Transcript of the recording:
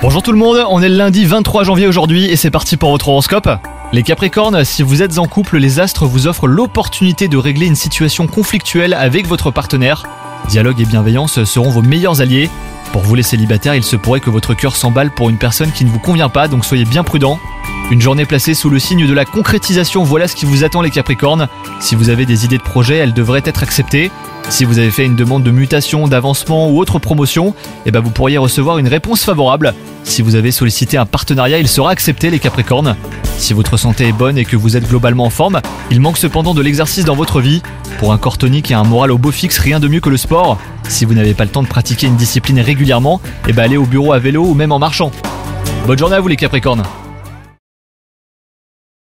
Bonjour tout le monde, on est le lundi 23 janvier aujourd'hui et c'est parti pour votre horoscope. Les Capricornes, si vous êtes en couple, les astres vous offrent l'opportunité de régler une situation conflictuelle avec votre partenaire. Dialogue et bienveillance seront vos meilleurs alliés. Pour vous les célibataires, il se pourrait que votre cœur s'emballe pour une personne qui ne vous convient pas, donc soyez bien prudents. Une journée placée sous le signe de la concrétisation, voilà ce qui vous attend les Capricornes. Si vous avez des idées de projet, elles devraient être acceptées. Si vous avez fait une demande de mutation, d'avancement ou autre promotion, eh ben vous pourriez recevoir une réponse favorable. Si vous avez sollicité un partenariat, il sera accepté les Capricornes. Si votre santé est bonne et que vous êtes globalement en forme, il manque cependant de l'exercice dans votre vie. Pour un corps tonique et un moral au beau fixe, rien de mieux que le sport. Si vous n'avez pas le temps de pratiquer une discipline régulièrement, eh ben allez au bureau à vélo ou même en marchant. Bonne journée à vous les Capricornes